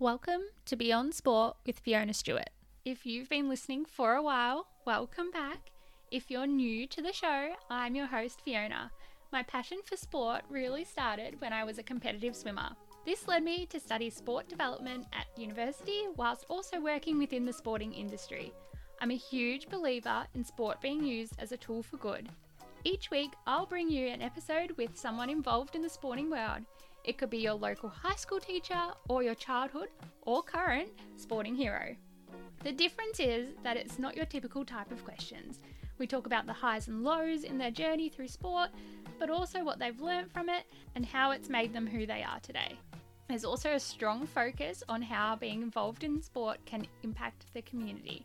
Welcome to Beyond Sport with Fiona Stewart. If you've been listening for a while, welcome back. If you're new to the show, I'm your host, Fiona. My passion for sport really started when I was a competitive swimmer. This led me to study sport development at university whilst also working within the sporting industry. I'm a huge believer in sport being used as a tool for good. Each week, I'll bring you an episode with someone involved in the sporting world. It could be your local high school teacher or your childhood or current sporting hero. The difference is that it's not your typical type of questions. We talk about the highs and lows in their journey through sport, but also what they've learned from it and how it's made them who they are today. There's also a strong focus on how being involved in sport can impact the community.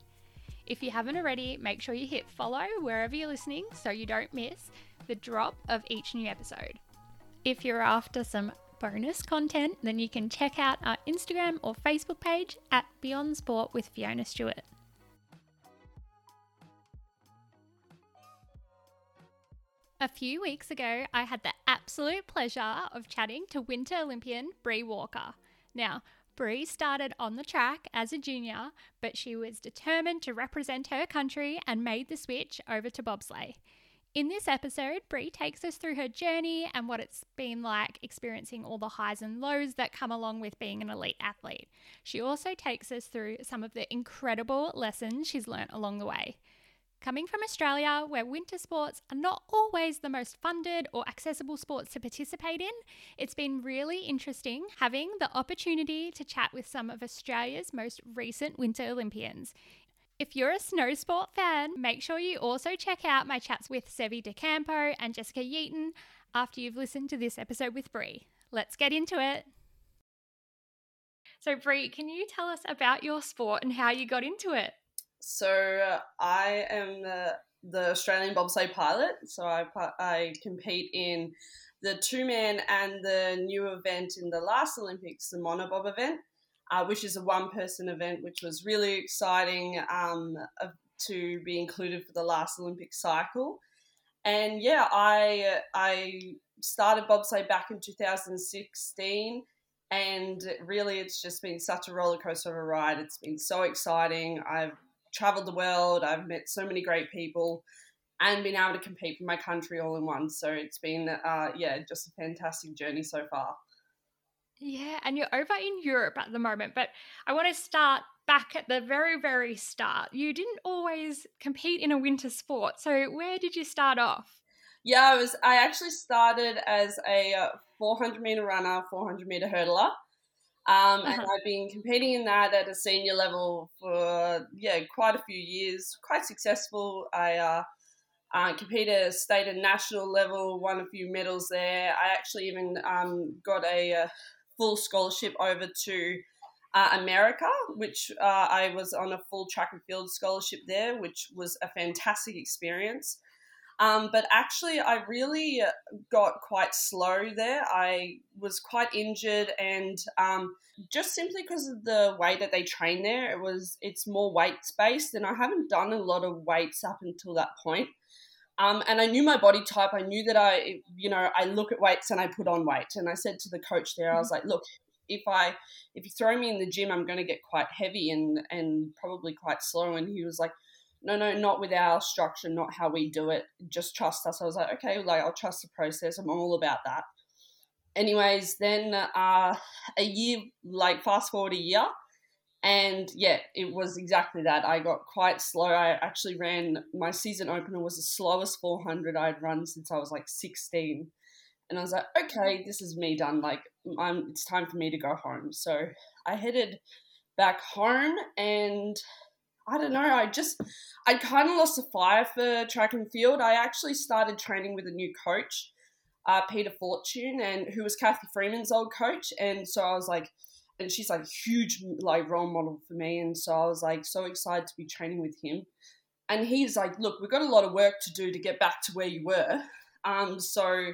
If you haven't already, make sure you hit follow wherever you're listening so you don't miss the drop of each new episode. If you're after some bonus content, then you can check out our Instagram or Facebook page at Beyond Sport with Fiona Stewart. A few weeks ago, I had the absolute pleasure of chatting to Winter Olympian Bree Walker. Now, Bree started on the track as a junior, but she was determined to represent her country and made the switch over to bobsleigh. In this episode, Bree takes us through her journey and what it's been like experiencing all the highs and lows that come along with being an elite athlete. She also takes us through some of the incredible lessons she's learnt along the way. Coming from Australia, where winter sports are not always the most funded or accessible sports to participate in, it's been really interesting having the opportunity to chat with some of Australia's most recent Winter Olympians. If you're a snow sport fan, make sure you also check out my chats with Sevi DeCampo and Jessica Yeaton after you've listened to this episode with Bree. Let's get into it. So, Bree, can you tell us about your sport and how you got into it? So I am the, the Australian bobsleigh pilot. So I I compete in the two man and the new event in the last Olympics, the monobob event, uh, which is a one person event, which was really exciting um, to be included for the last Olympic cycle. And yeah, I I started bobsleigh back in 2016 and really it's just been such a roller coaster of a ride it's been so exciting i've traveled the world. I've met so many great people and been able to compete for my country all in one. So it's been, uh, yeah, just a fantastic journey so far. Yeah, and you're over in Europe at the moment, but I want to start back at the very, very start. You didn't always compete in a winter sport. So where did you start off? Yeah, I was. I actually started as a uh, 400 meter runner, 400 meter hurdler. Um, and uh-huh. I've been competing in that at a senior level for yeah quite a few years, quite successful. I uh, uh, competed at a state and national level, won a few medals there. I actually even um, got a, a, uh, full scholarship over to uh, America, which uh, I was on a full track and field scholarship there, which was a fantastic experience. Um, but actually, I really got quite slow there. I was quite injured, and um, just simply because of the way that they train there, it was it's more weights based, and I haven't done a lot of weights up until that point. Um, and I knew my body type. I knew that I, you know, I look at weights and I put on weight. And I said to the coach there, I was like, look, if I if you throw me in the gym, I'm going to get quite heavy and and probably quite slow. And he was like, no, no, not with our structure, not how we do it. Just trust us. I was like, okay, like I'll trust the process. I'm all about that. Anyways, then uh, a year, like fast forward a year, and yeah, it was exactly that. I got quite slow. I actually ran my season opener was the slowest 400 I'd run since I was like 16, and I was like, okay, this is me done. Like, I'm, it's time for me to go home. So I headed back home and I don't know. I just, I kind of lost the fire for track and field. I actually started training with a new coach, uh, Peter Fortune, and who was Cathy Freeman's old coach. And so I was like, she's like huge like role model for me. And so I was like so excited to be training with him. And he's like, look, we've got a lot of work to do to get back to where you were. Um, so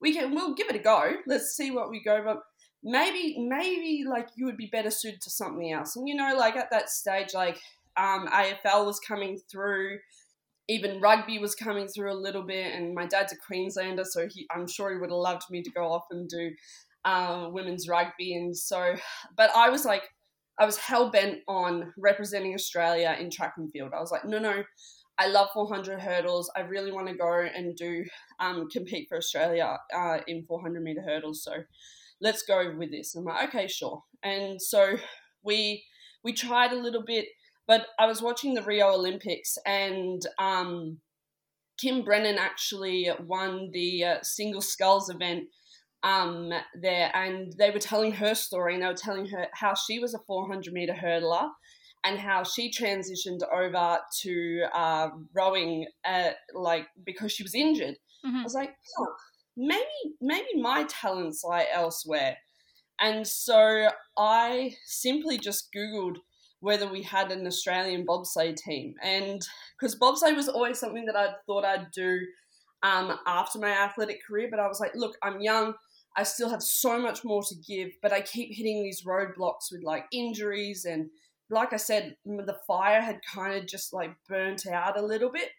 we can, we'll give it a go. Let's see what we go. But maybe, maybe like you would be better suited to something else. And you know, like at that stage, like um, AFL was coming through. Even rugby was coming through a little bit, and my dad's a Queenslander, so he, I'm sure he would have loved me to go off and do uh, women's rugby. And so, but I was like, I was hell bent on representing Australia in track and field. I was like, no, no, I love 400 hurdles. I really want to go and do um, compete for Australia uh, in 400 meter hurdles. So let's go with this. I'm like, okay, sure. And so we we tried a little bit, but I was watching the Rio Olympics and um, Kim Brennan actually won the uh, single sculls event um, there, and they were telling her story, and they were telling her how she was a 400 meter hurdler, and how she transitioned over to uh, rowing, at, like because she was injured. Mm-hmm. I was like, oh, maybe maybe my talents lie elsewhere, and so I simply just googled whether we had an Australian bobsleigh team, and because bobsleigh was always something that I thought I'd do um, after my athletic career, but I was like, look, I'm young. I still have so much more to give, but I keep hitting these roadblocks with like injuries and like I said, the fire had kind of just like burnt out a little bit.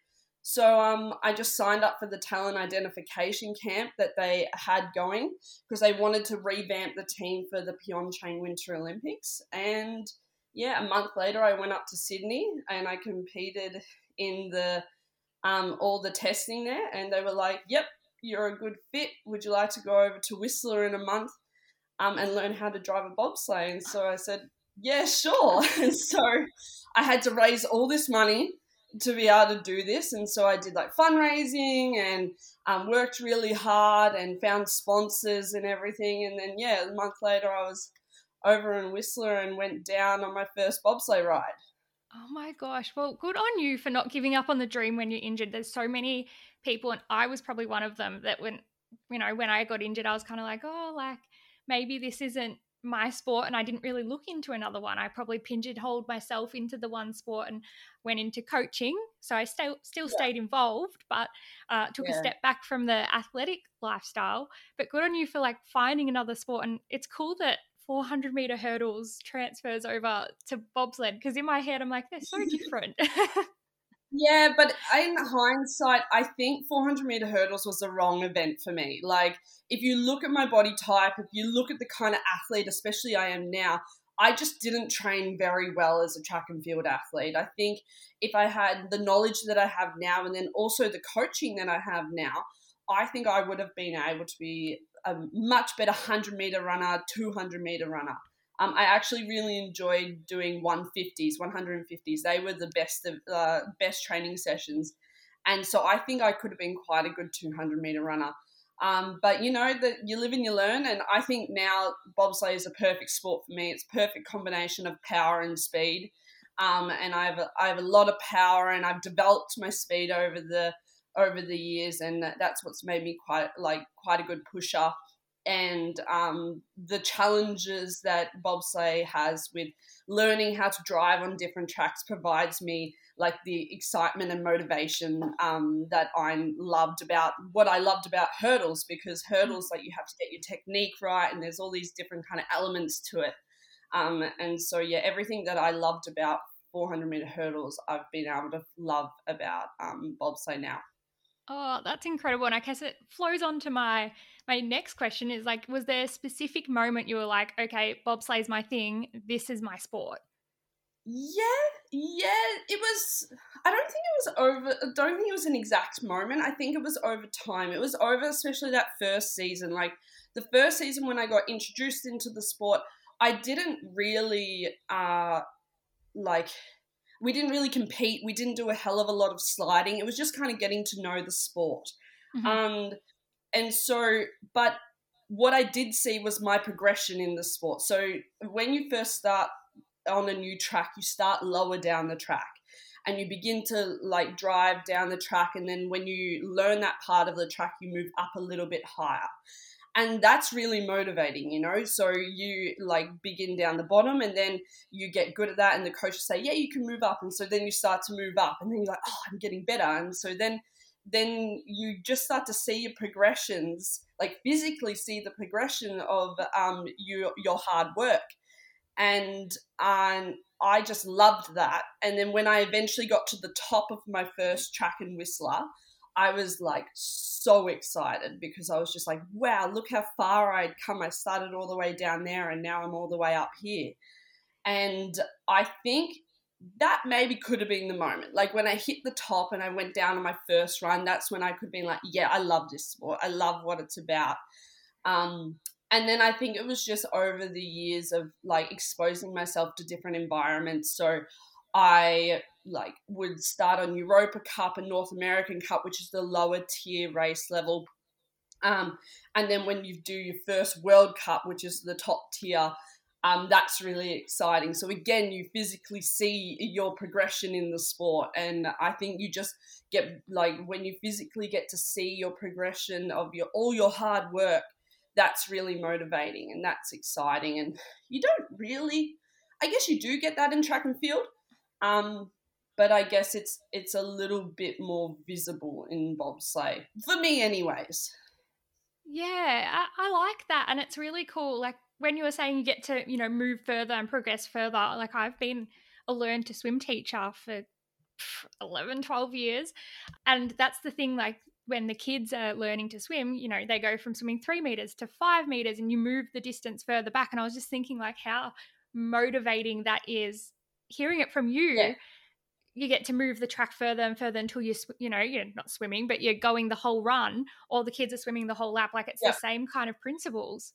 So um, I just signed up for the talent identification camp that they had going because they wanted to revamp the team for the Pyeongchang Winter Olympics. And yeah, a month later, I went up to Sydney and I competed in the um, all the testing there. And they were like, "Yep, you're a good fit. Would you like to go over to Whistler in a month um, and learn how to drive a bobsleigh?" And so I said, "Yeah, sure." and so I had to raise all this money to be able to do this, and so I did like fundraising and um, worked really hard and found sponsors and everything. And then yeah, a month later, I was over in Whistler and went down on my first bobsleigh ride. Oh my gosh. Well, good on you for not giving up on the dream when you're injured. There's so many people, and I was probably one of them that when, you know, when I got injured, I was kind of like, oh, like maybe this isn't my sport. And I didn't really look into another one. I probably pigeonholed myself into the one sport and went into coaching. So I still still yeah. stayed involved, but uh, took yeah. a step back from the athletic lifestyle. But good on you for like finding another sport. And it's cool that 400 meter hurdles transfers over to bobsled because in my head I'm like they're so different. yeah, but in hindsight, I think 400 meter hurdles was the wrong event for me. Like, if you look at my body type, if you look at the kind of athlete, especially I am now, I just didn't train very well as a track and field athlete. I think if I had the knowledge that I have now and then also the coaching that I have now, I think I would have been able to be a much better 100 meter runner, 200 meter runner. Um, I actually really enjoyed doing 150s, 150s. They were the best of uh, best training sessions, and so I think I could have been quite a good 200 meter runner. Um, but you know that you live and you learn, and I think now bobsleigh is a perfect sport for me. It's perfect combination of power and speed, um, and I have a, I have a lot of power, and I've developed my speed over the over the years, and that's what's made me quite like quite a good pusher. And um, the challenges that bobsleigh has with learning how to drive on different tracks provides me like the excitement and motivation um, that I loved about what I loved about hurdles because hurdles like you have to get your technique right and there's all these different kind of elements to it. Um, and so yeah, everything that I loved about 400 meter hurdles, I've been able to love about um, bobsleigh now. Oh, that's incredible. And I guess it flows on to my my next question is like, was there a specific moment you were like, okay, bobsleigh's my thing, this is my sport? Yeah, yeah, it was I don't think it was over I don't think it was an exact moment. I think it was over time. It was over especially that first season. Like the first season when I got introduced into the sport, I didn't really uh like we didn't really compete. We didn't do a hell of a lot of sliding. It was just kind of getting to know the sport. Mm-hmm. Um, and so, but what I did see was my progression in the sport. So when you first start on a new track, you start lower down the track and you begin to like drive down the track. And then when you learn that part of the track, you move up a little bit higher and that's really motivating you know so you like begin down the bottom and then you get good at that and the coaches say yeah you can move up and so then you start to move up and then you're like oh i'm getting better and so then then you just start to see your progressions like physically see the progression of um, your, your hard work and um, i just loved that and then when i eventually got to the top of my first track in whistler I was like so excited because I was just like, wow, look how far I'd come. I started all the way down there and now I'm all the way up here. And I think that maybe could have been the moment. Like when I hit the top and I went down on my first run, that's when I could be like, yeah, I love this sport. I love what it's about. Um, and then I think it was just over the years of like exposing myself to different environments. So I like would start on Europa Cup and North American Cup, which is the lower tier race level. Um, and then when you do your first World Cup, which is the top tier, um, that's really exciting. So again, you physically see your progression in the sport, and I think you just get like when you physically get to see your progression of your all your hard work. That's really motivating and that's exciting. And you don't really, I guess you do get that in track and field, um, but I guess it's it's a little bit more visible in bobsleigh for me, anyways. Yeah, I, I like that, and it's really cool. Like when you were saying you get to you know move further and progress further. Like I've been a learn to swim teacher for 11 12 years. And that's the thing like when the kids are learning to swim you know they go from swimming three meters to five meters and you move the distance further back. And i was just thinking like how motivating that is hearing it from you. Yeah. You get to move the track further and further until you you know you're not swimming but you're going the whole run or the kids are swimming the whole lap. Like it's yeah. the same kind of principles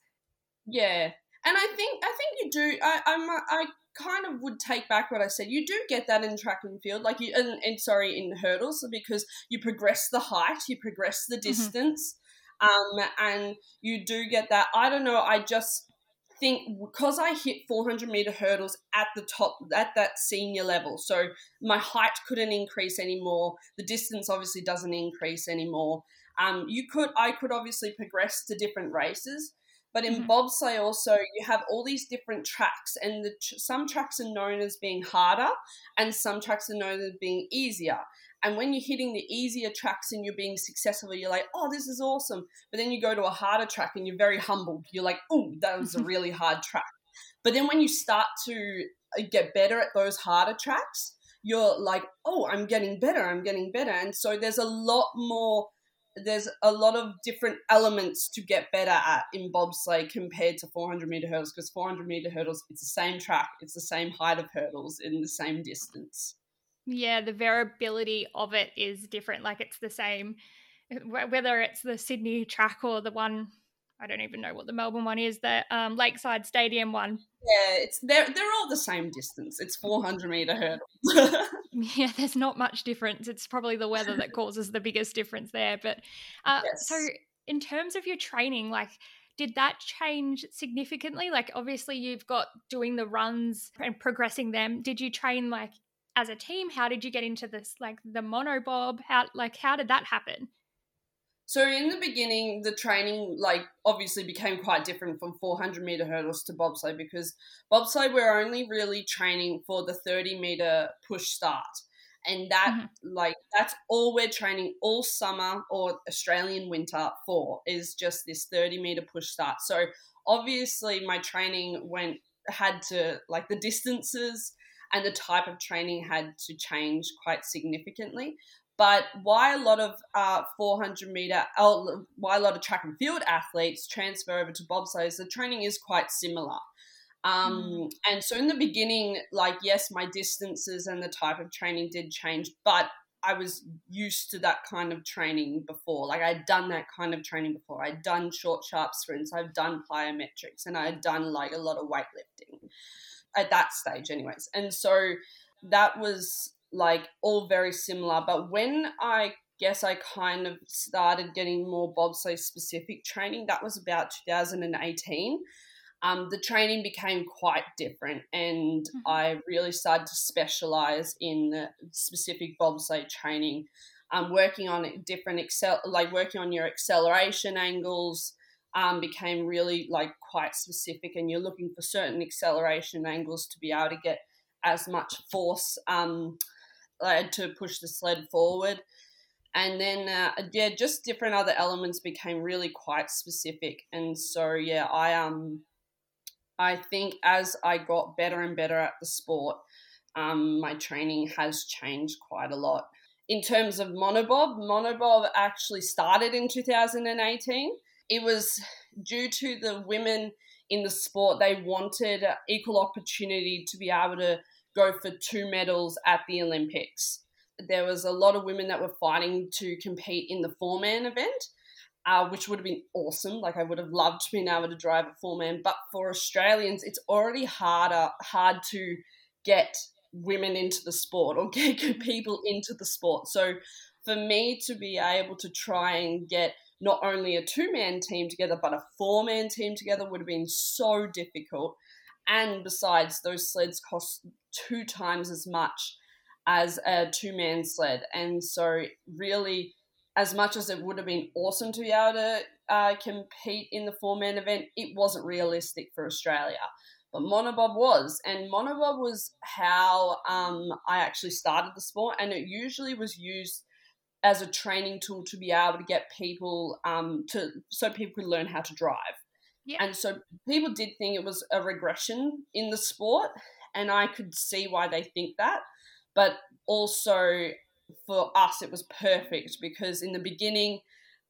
yeah and i think i think you do i i'm i kind of would take back what i said you do get that in track and field like you and, and sorry in hurdles because you progress the height you progress the mm-hmm. distance mm-hmm. um and you do get that i don't know i just think because I hit 400 meter hurdles at the top, at that senior level, so my height couldn't increase anymore. The distance obviously doesn't increase anymore. Um, you could, I could obviously progress to different races, but in mm-hmm. bobsleigh also you have all these different tracks, and the, some tracks are known as being harder, and some tracks are known as being easier. And when you're hitting the easier tracks and you're being successful, you're like, oh, this is awesome. But then you go to a harder track and you're very humbled. You're like, oh, that was a really hard track. But then when you start to uh, get better at those harder tracks, you're like, oh, I'm getting better. I'm getting better. And so there's a lot more there's a lot of different elements to get better at in bobsleigh compared to 400 meter hurdles because 400 meter hurdles it's the same track it's the same height of hurdles in the same distance yeah, the variability of it is different. Like it's the same, whether it's the Sydney track or the one, I don't even know what the Melbourne one is, the um, Lakeside Stadium one. Yeah, it's they're they're all the same distance. It's 400 meter hurdles. yeah, there's not much difference. It's probably the weather that causes the biggest difference there. But uh, yes. so in terms of your training, like did that change significantly like obviously you've got doing the runs and progressing them did you train like as a team how did you get into this like the monobob how like how did that happen so in the beginning the training like obviously became quite different from 400 meter hurdles to bobsleigh because bobsleigh we're only really training for the 30 meter push start and that mm-hmm. like that's all we're training all summer or australian winter for is just this 30 meter push start so obviously my training went had to like the distances and the type of training had to change quite significantly. But why a lot of uh, 400 meter, why a lot of track and field athletes transfer over to bobsleighs, the training is quite similar. Um, mm. And so in the beginning, like, yes, my distances and the type of training did change, but I was used to that kind of training before. Like, I'd done that kind of training before. I'd done short, sharp sprints, I've done plyometrics, and I had done like a lot of weightlifting at that stage, anyways. And so that was like all very similar. But when I guess I kind of started getting more bobsleigh specific training, that was about 2018. Um, the training became quite different, and mm-hmm. I really started to specialize in the specific bobsleigh training. Um, working on different excel, like working on your acceleration angles, um, became really like quite specific, and you're looking for certain acceleration angles to be able to get as much force um, to push the sled forward. And then, uh, yeah, just different other elements became really quite specific. And so, yeah, I um, I think as I got better and better at the sport, um, my training has changed quite a lot. In terms of monobob, monobob actually started in 2018 it was due to the women in the sport. They wanted equal opportunity to be able to go for two medals at the Olympics. There was a lot of women that were fighting to compete in the four man event, uh, which would have been awesome. Like I would have loved to be able to drive a four man, but for Australians, it's already harder hard to get women into the sport or get people into the sport. So for me to be able to try and get not only a two man team together, but a four man team together would have been so difficult. And besides, those sleds cost two times as much as a two man sled. And so, really, as much as it would have been awesome to be able to uh, compete in the four man event, it wasn't realistic for Australia. But monobob was, and monobob was how um, I actually started the sport, and it usually was used as a training tool to be able to get people um, to so people could learn how to drive. Yeah. And so people did think it was a regression in the sport, and I could see why they think that. But also for us, it was perfect because in the beginning,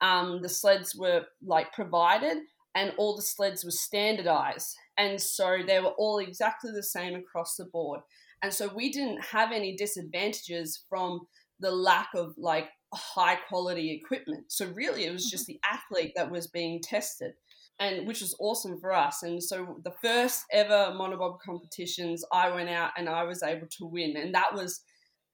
um, the sleds were like provided, and all the sleds were standardized, and so they were all exactly the same across the board. And so we didn't have any disadvantages from the lack of like high quality equipment. So really, it was just mm-hmm. the athlete that was being tested, and which was awesome for us. And so the first ever monobob competitions, I went out and I was able to win, and that was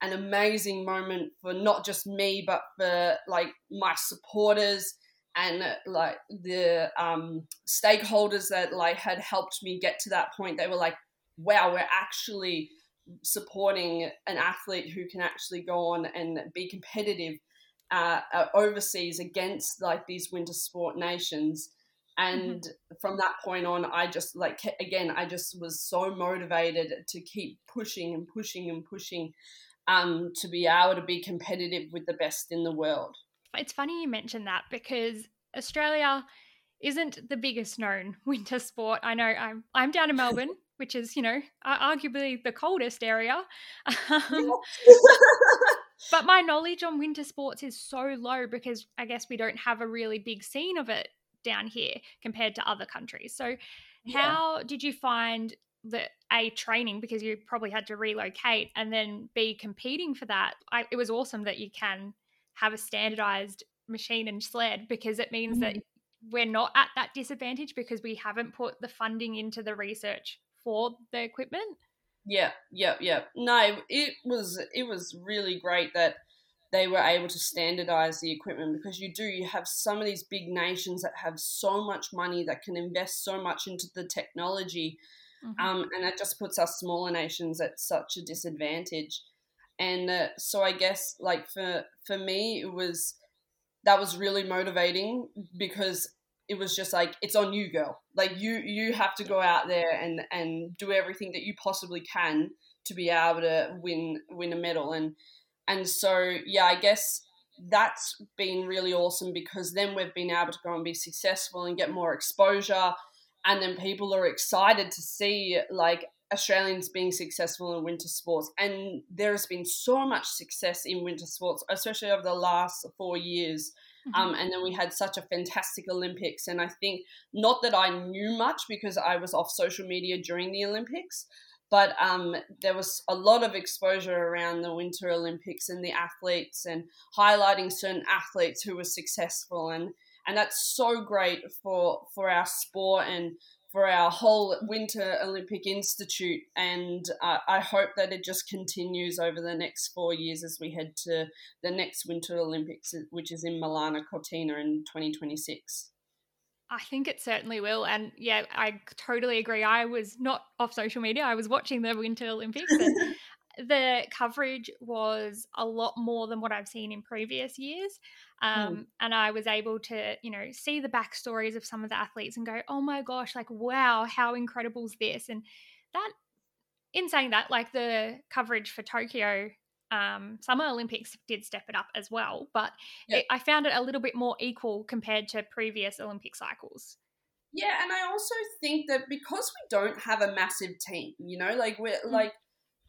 an amazing moment for not just me, but for like my supporters and like the um, stakeholders that like had helped me get to that point. They were like, "Wow, we're actually." supporting an athlete who can actually go on and be competitive uh, uh, overseas against like these winter sport nations and mm-hmm. from that point on i just like again i just was so motivated to keep pushing and pushing and pushing um, to be able to be competitive with the best in the world. It's funny you mentioned that because australia isn't the biggest known winter sport. I know i'm i'm down in melbourne which is you know arguably the coldest area. Um, but my knowledge on winter sports is so low because I guess we don't have a really big scene of it down here compared to other countries. So, yeah. how did you find the a training because you probably had to relocate and then be competing for that? I, it was awesome that you can have a standardized machine and sled because it means mm-hmm. that we're not at that disadvantage because we haven't put the funding into the research for the equipment. Yeah, yeah, yeah. No, it was it was really great that they were able to standardize the equipment because you do you have some of these big nations that have so much money that can invest so much into the technology mm-hmm. um, and that just puts us smaller nations at such a disadvantage. And uh, so i guess like for for me it was that was really motivating because it was just like it's on you girl. Like you you have to go out there and and do everything that you possibly can to be able to win win a medal. And and so yeah i guess that's been really awesome because then we've been able to go and be successful and get more exposure and then people are excited to see like Australians being successful in winter sports and there has been so much success in winter sports especially over the last 4 years Mm-hmm. Um, and then we had such a fantastic Olympics. And I think not that I knew much because I was off social media during the Olympics, but um, there was a lot of exposure around the Winter Olympics and the athletes and highlighting certain athletes who were successful. And, and that's so great for, for our sport and for our whole Winter Olympic Institute. And uh, I hope that it just continues over the next four years as we head to the next Winter Olympics, which is in Milano Cortina in 2026. I think it certainly will. And yeah, I totally agree. I was not off social media. I was watching the Winter Olympics. And the coverage was a lot more than what I've seen in previous years. Hmm. Um, mm. And I was able to, you know, see the backstories of some of the athletes and go, oh my gosh, like, wow, how incredible is this? And that, in saying that, like the coverage for Tokyo um, Summer Olympics did step it up as well, but yep. it, I found it a little bit more equal compared to previous Olympic cycles. Yeah, and I also think that because we don't have a massive team, you know, like we're mm. like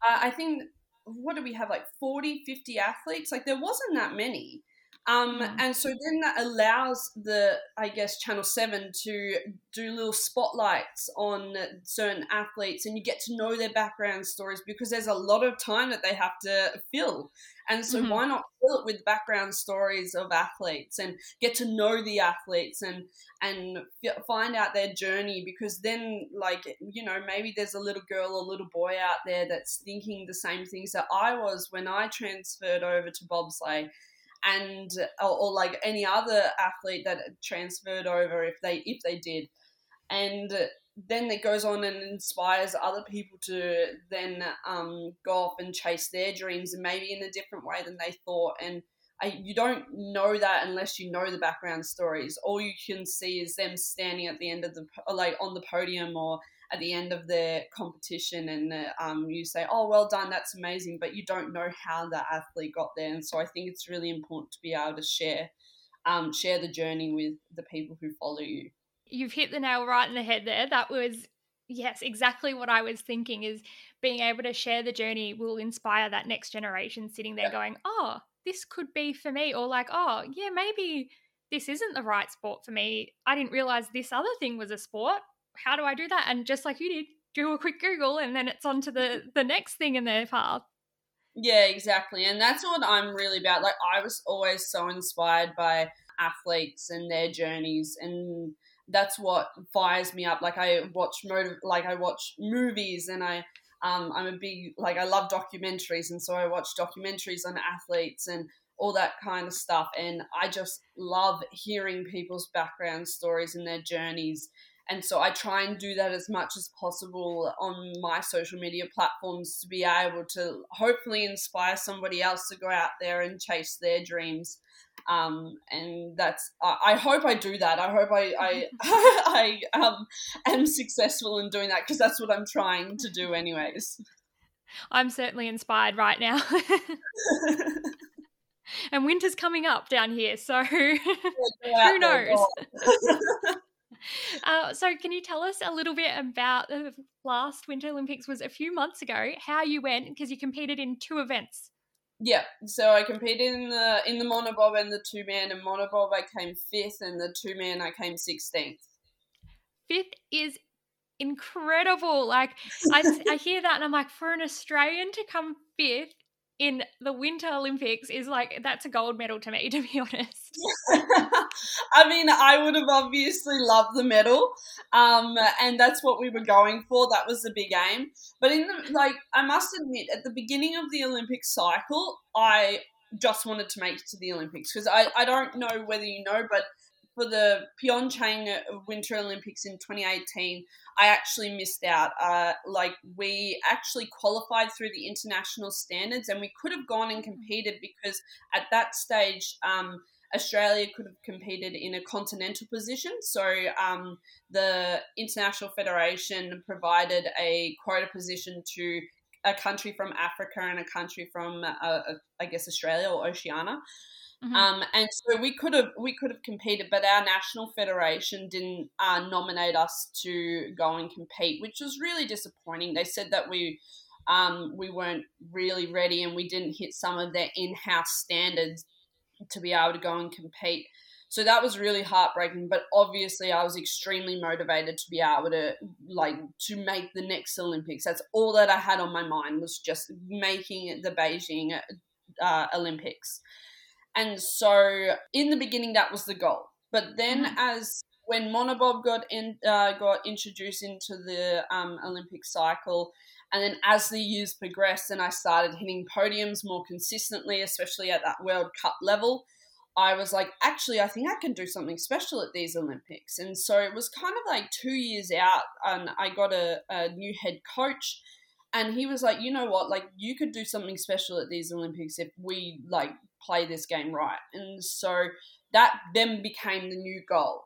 uh, I think what do we have like 40 50 athletes like there wasn't that many Um. And so then that allows the, I guess, Channel 7 to do little spotlights on certain athletes and you get to know their background stories because there's a lot of time that they have to fill. And so mm-hmm. why not fill it with background stories of athletes and get to know the athletes and and find out their journey because then like you know maybe there's a little girl or little boy out there that's thinking the same things that I was when I transferred over to bobsleigh and or, or, like any other athlete that transferred over if they if they did. And then it goes on and inspires other people to then um, go off and chase their dreams and maybe in a different way than they thought. And I, you don't know that unless you know the background stories. All you can see is them standing at the end of the like on the podium or at the end of the competition and um, you say, oh, well done, that's amazing, but you don't know how that athlete got there. And so I think it's really important to be able to share, um, share the journey with the people who follow you. You've hit the nail right in the head there. That was, yes, exactly what I was thinking is being able to share the journey will inspire that next generation sitting there yeah. going, oh, this could be for me. Or like, oh, yeah, maybe this isn't the right sport for me. I didn't realize this other thing was a sport how do I do that? And just like you did, do a quick Google and then it's on to the, the next thing in their path. Yeah, exactly. And that's what I'm really about. Like, I was always so inspired by athletes and their journeys. And that's what fires me up. Like, I watch motive, like, I watch movies and I, um, I'm a big, like, I love documentaries. And so I watch documentaries on athletes and all that kind of stuff. And I just love hearing people's background stories and their journeys and so I try and do that as much as possible on my social media platforms to be able to hopefully inspire somebody else to go out there and chase their dreams. Um, and that's I, I, hope I do that. I hope I I, I um, am successful in doing that because that's what I'm trying to do, anyways. I'm certainly inspired right now. and winter's coming up down here, so who knows? Uh, so, can you tell us a little bit about the last Winter Olympics? Was a few months ago. How you went because you competed in two events. Yeah, so I competed in the in the monobob and the two man. And monobob, I came fifth, and the two man, I came sixteenth. Fifth is incredible. Like I, I hear that, and I'm like, for an Australian to come fifth in the Winter Olympics is like that's a gold medal to me, to be honest. I mean, I would have obviously loved the medal, um, and that's what we were going for. That was the big aim. But in the like, I must admit, at the beginning of the Olympic cycle, I just wanted to make it to the Olympics because I, I don't know whether you know, but for the Pyeongchang Winter Olympics in 2018, I actually missed out. Uh, like we actually qualified through the international standards, and we could have gone and competed because at that stage. Um, Australia could have competed in a continental position. So um, the International Federation provided a quota position to a country from Africa and a country from, uh, uh I guess, Australia or Oceania. Mm-hmm. Um, and so we could have we could have competed, but our national federation didn't uh, nominate us to go and compete, which was really disappointing. They said that we um, we weren't really ready and we didn't hit some of their in-house standards to be able to go and compete. So that was really heartbreaking, but obviously I was extremely motivated to be able to like to make the next Olympics. That's all that I had on my mind was just making the Beijing uh, Olympics. And so in the beginning, that was the goal. But then mm-hmm. as when monobob got in, uh, got introduced into the um, Olympic cycle, and then as the years progressed, and I started hitting podiums more consistently, especially at that World Cup level, I was like, actually, I think I can do something special at these Olympics. And so it was kind of like two years out, and I got a, a new head coach and he was like you know what like you could do something special at these olympics if we like play this game right. And so that then became the new goal.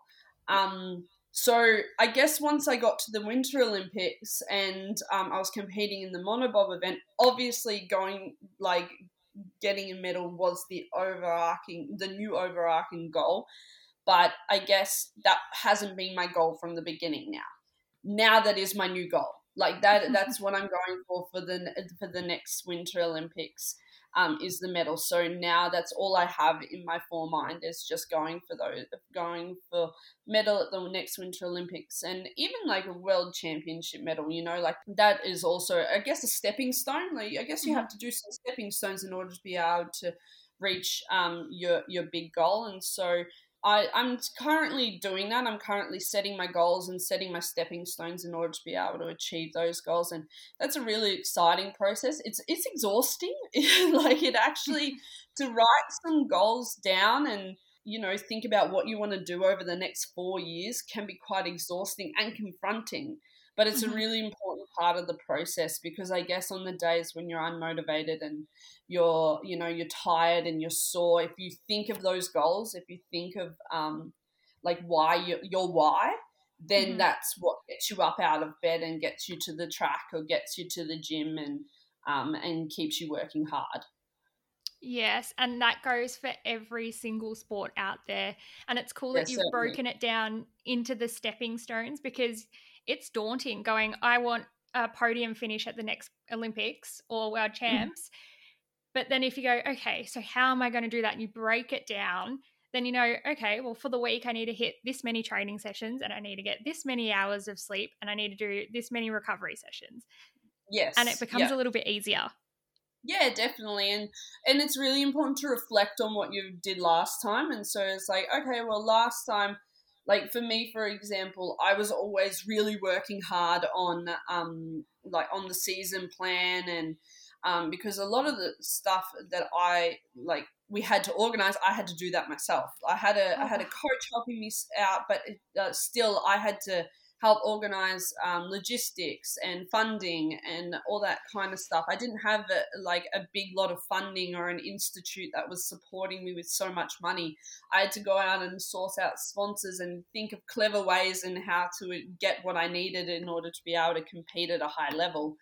Um, so I guess once I got to the Winter Olympics and um, I was competing in the monobob event, obviously going like getting a medal was the overarching, the new overarching goal. But I guess that hasn't been my goal from the beginning. Now, now that is my new goal. Like that, that's what I'm going for for the for the next Winter Olympics. Um, is the medal. So now that's all I have in my foremind is just going for those, going for medal at the next Winter Olympics, and even like a World Championship medal. You know, like that is also, I guess, a stepping stone. Like I guess you have to do some stepping stones in order to be able to reach um, your your big goal, and so I, I'm currently doing that. I'm currently setting my goals and setting my stepping stones in order to be able to achieve those goals, and that's a really exciting process. It's it's exhausting, like it actually to write some goals down and you know think about what you want to do over the next four years can be quite exhausting and confronting but it's mm-hmm. a really important part of the process because i guess on the days when you're unmotivated and you're you know you're tired and you're sore if you think of those goals if you think of um like why you, your why then mm-hmm. that's what gets you up out of bed and gets you to the track or gets you to the gym and um and keeps you working hard Yes, and that goes for every single sport out there. And it's cool that you've certainly. broken it down into the stepping stones because it's daunting going, I want a podium finish at the next Olympics or World mm. Champs. But then if you go, okay, so how am I going to do that? And you break it down, then you know, okay, well, for the week, I need to hit this many training sessions and I need to get this many hours of sleep and I need to do this many recovery sessions. Yes. And it becomes yeah. a little bit easier. Yeah, definitely. And and it's really important to reflect on what you did last time. And so it's like, okay, well, last time like for me for example i was always really working hard on um like on the season plan and um because a lot of the stuff that i like we had to organize i had to do that myself i had a I had a oh. coach helping me out but uh, still i had to help organize um, logistics and funding and all that kind of stuff. I didn't have a, like a big lot of funding or an institute that was supporting me with so much money. I had to go out and source out sponsors and think of clever ways and how to get what I needed in order to be able to compete at a high level.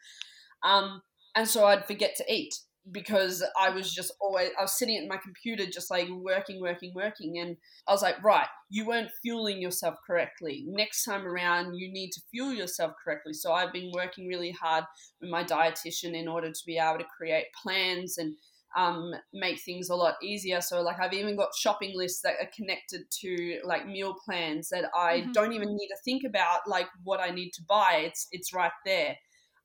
Um, and so I'd forget to eat because I was just always I was sitting at my computer just like working, working, working, and I was like, right, you weren't fueling yourself correctly. Next time around, you need to fuel yourself correctly. So I've been working really hard with my dietitian in order to be able to create plans and um, make things a lot easier. So like I've even got shopping lists that are connected to like meal plans that I mm-hmm. don't even need to think about like what I need to buy. It's it's right there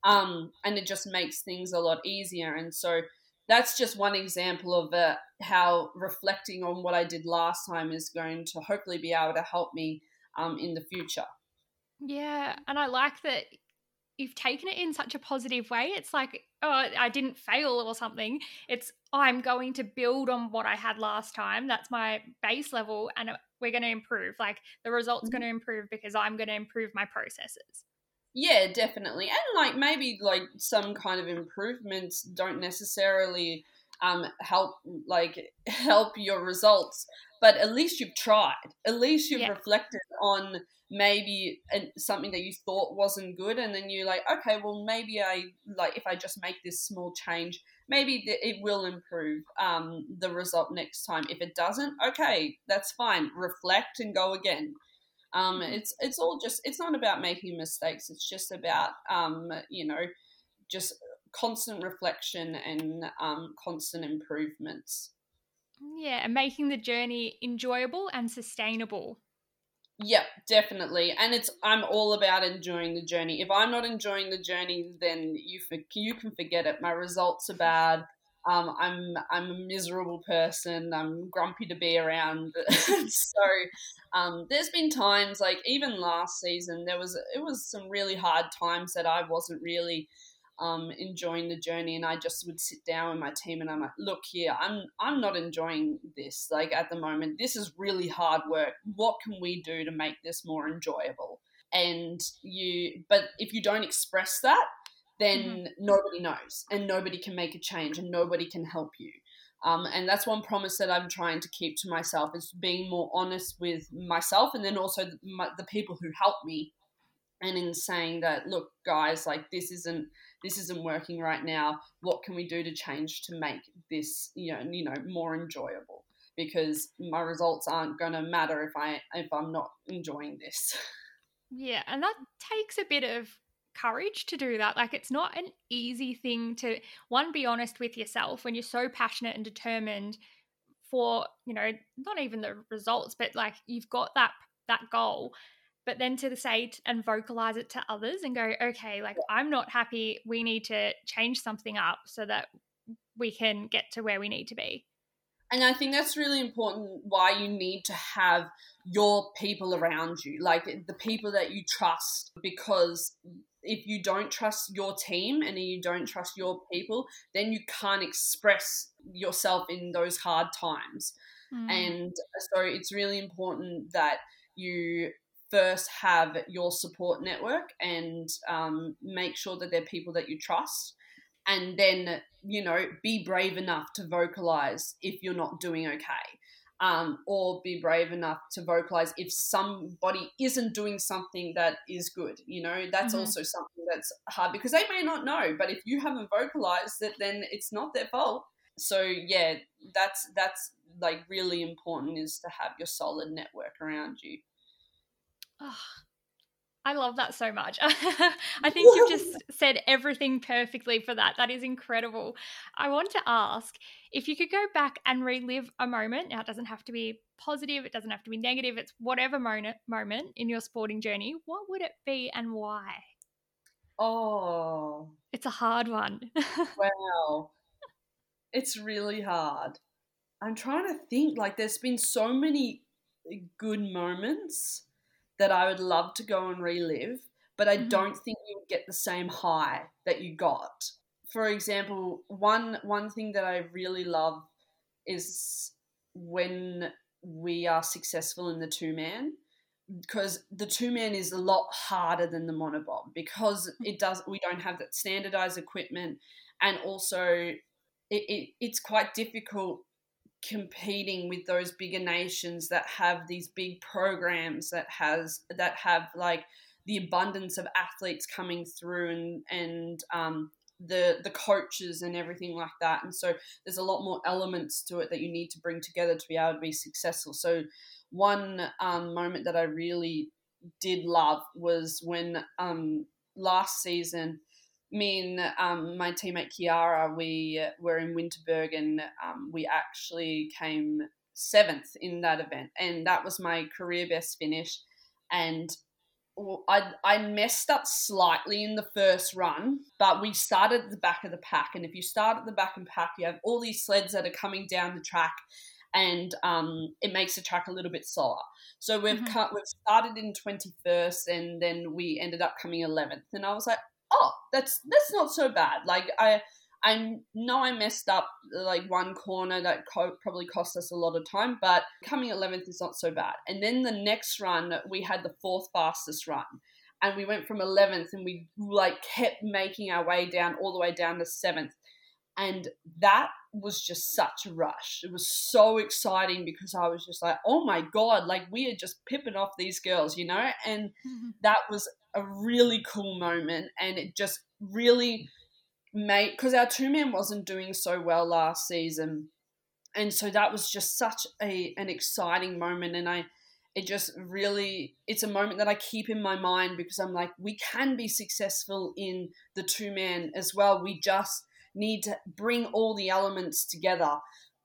um, and it just makes things a lot easier. And so that's just one example of uh, how reflecting on what I did last time is going to hopefully be able to help me um, in the future. Yeah, and I like that you've taken it in such a positive way. It's like, oh, I didn't fail or something. It's I'm going to build on what I had last time. That's my base level, and we're going to improve. Like the results mm-hmm. going to improve because I'm going to improve my processes. Yeah, definitely. And like maybe like some kind of improvements don't necessarily um help like help your results, but at least you've tried. At least you've yeah. reflected on maybe something that you thought wasn't good and then you're like okay well maybe i like if i just make this small change maybe it will improve um, the result next time if it doesn't okay that's fine reflect and go again um, mm-hmm. it's it's all just it's not about making mistakes. It's just about um, you know just constant reflection and um, constant improvements. Yeah, and making the journey enjoyable and sustainable. Yeah, definitely. And it's I'm all about enjoying the journey. If I'm not enjoying the journey, then you for, you can forget it. My results are bad. Um, I'm I'm a miserable person. I'm grumpy to be around. so um, there's been times like even last season there was it was some really hard times that I wasn't really um, enjoying the journey, and I just would sit down with my team and I'm like, look here, I'm I'm not enjoying this. Like at the moment, this is really hard work. What can we do to make this more enjoyable? And you, but if you don't express that, then mm-hmm. nobody knows and nobody can make a change and nobody can help you. Um, and that's one promise that I'm trying to keep to myself is being more honest with myself and then also the, my, the people who help me and in saying that look guys like this isn't this isn't working right now what can we do to change to make this you know you know more enjoyable because my results aren't going to matter if i if i'm not enjoying this yeah and that takes a bit of courage to do that. Like it's not an easy thing to one be honest with yourself when you're so passionate and determined for, you know, not even the results, but like you've got that that goal. But then to say and vocalize it to others and go, okay, like I'm not happy. We need to change something up so that we can get to where we need to be. And I think that's really important why you need to have your people around you, like the people that you trust, because if you don't trust your team and you don't trust your people, then you can't express yourself in those hard times. Mm. And so it's really important that you first have your support network and um, make sure that they're people that you trust and then you know be brave enough to vocalize if you're not doing okay um, or be brave enough to vocalize if somebody isn't doing something that is good. You know, that's mm-hmm. also something that's hard because they may not know, but if you haven't vocalized it, then it's not their fault. So yeah, that's that's like really important is to have your solid network around you. Oh, I love that so much. I think you've just said everything perfectly for that. That is incredible. I want to ask if you could go back and relive a moment. Now, it doesn't have to be positive, it doesn't have to be negative, it's whatever moment, moment in your sporting journey. What would it be and why? Oh, it's a hard one. wow. It's really hard. I'm trying to think, like, there's been so many eh, good moments that I would love to go and relive, but I mm-hmm. don't think you would get the same high that you got. For example, one one thing that I really love is when we are successful in the two man because the two man is a lot harder than the monobob because mm. it does we don't have that standardized equipment and also it, it, it's quite difficult competing with those bigger nations that have these big programs that has that have like the abundance of athletes coming through and and um, the the coaches and everything like that. And so there's a lot more elements to it that you need to bring together to be able to be successful. So one um, moment that i really did love was when um, last season me and um, my teammate Kiara, we were in Winterberg and um, we actually came seventh in that event. And that was my career best finish. And I, I messed up slightly in the first run, but we started at the back of the pack. And if you start at the back of the pack, you have all these sleds that are coming down the track and um, it makes the track a little bit slower. So we've mm-hmm. cut, we've started in 21st and then we ended up coming 11th. And I was like, oh, that's that's not so bad. Like I I know I messed up like one corner that co- probably cost us a lot of time, but coming 11th is not so bad. And then the next run, we had the fourth fastest run. And we went from 11th and we like kept making our way down all the way down to 7th. And that was just such a rush. It was so exciting because I was just like, oh my God, like we are just pipping off these girls, you know? And mm-hmm. that was a really cool moment. And it just really made, because our two man wasn't doing so well last season. And so that was just such a an exciting moment. And I, it just really it's a moment that I keep in my mind because I'm like we can be successful in the two man as well we just need to bring all the elements together.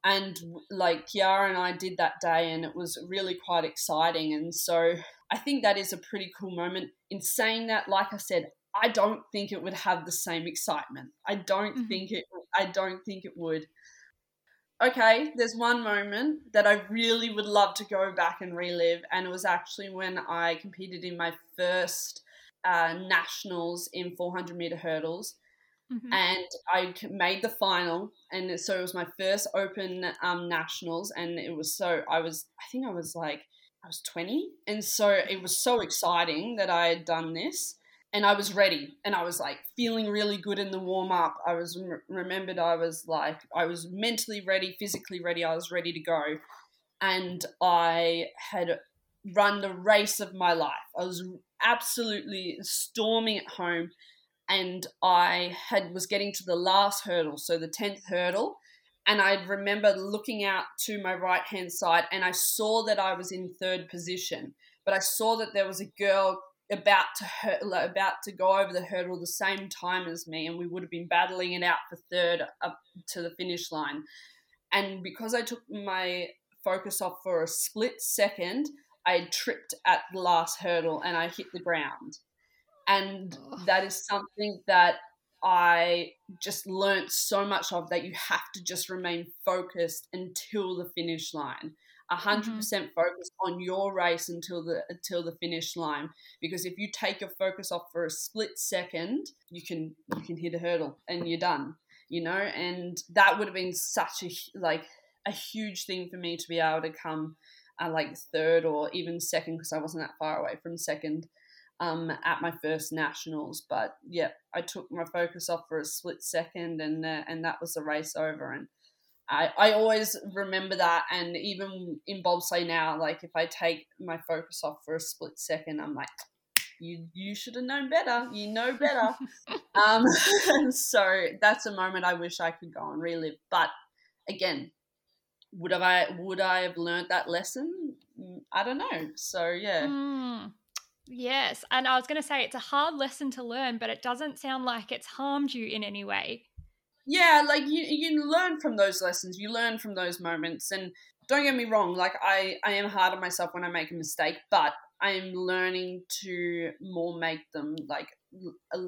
And like Kiara and I did that day, and it was really quite exciting. And so I think that is a pretty cool moment. In saying that, like I said, I don't think it would have the same excitement. I don't mm-hmm. think it. I don't think it would. Okay, there's one moment that I really would love to go back and relive, and it was actually when I competed in my first uh, nationals in 400 meter hurdles, Mm-hmm. And I made the final, and so it was my first open um, nationals, and it was so I was I think I was like I was twenty, and so it was so exciting that I had done this, and I was ready, and I was like feeling really good in the warm up. I was remembered I was like I was mentally ready, physically ready. I was ready to go, and I had run the race of my life. I was absolutely storming at home and I had was getting to the last hurdle, so the tenth hurdle, and I remember looking out to my right hand side, and I saw that I was in third position, but I saw that there was a girl about to hurt, about to go over the hurdle the same time as me, and we would have been battling it out for third up to the finish line. And because I took my focus off for a split second, I tripped at the last hurdle and I hit the ground. And that is something that I just learnt so much of that you have to just remain focused until the finish line. 100% mm-hmm. focus on your race until the until the finish line because if you take your focus off for a split second you can you can hit a hurdle and you're done you know and that would have been such a like a huge thing for me to be able to come uh, like third or even second because I wasn't that far away from second um, at my first nationals. But yeah, I took my focus off for a split second, and uh, and that was the race over. And I I always remember that, and even in bobsleigh now, like if I take my focus off for a split second, I'm like. You, you should have known better. You know better. um, so that's a moment I wish I could go and relive. But again, would have I would I have learned that lesson? Mm, I don't know. So yeah. Mm. Yes, and I was going to say it's a hard lesson to learn, but it doesn't sound like it's harmed you in any way. Yeah, like you you learn from those lessons. You learn from those moments and don't get me wrong, like I I am hard on myself when I make a mistake, but I am learning to more make them like a,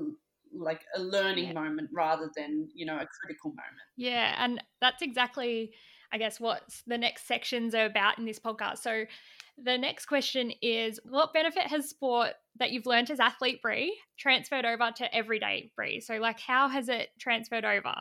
like a learning yeah. moment rather than, you know, a critical moment. Yeah, and that's exactly I guess what the next sections are about in this podcast. So the next question is what benefit has sport that you've learned as athlete Bree transferred over to everyday Bree? So like how has it transferred over?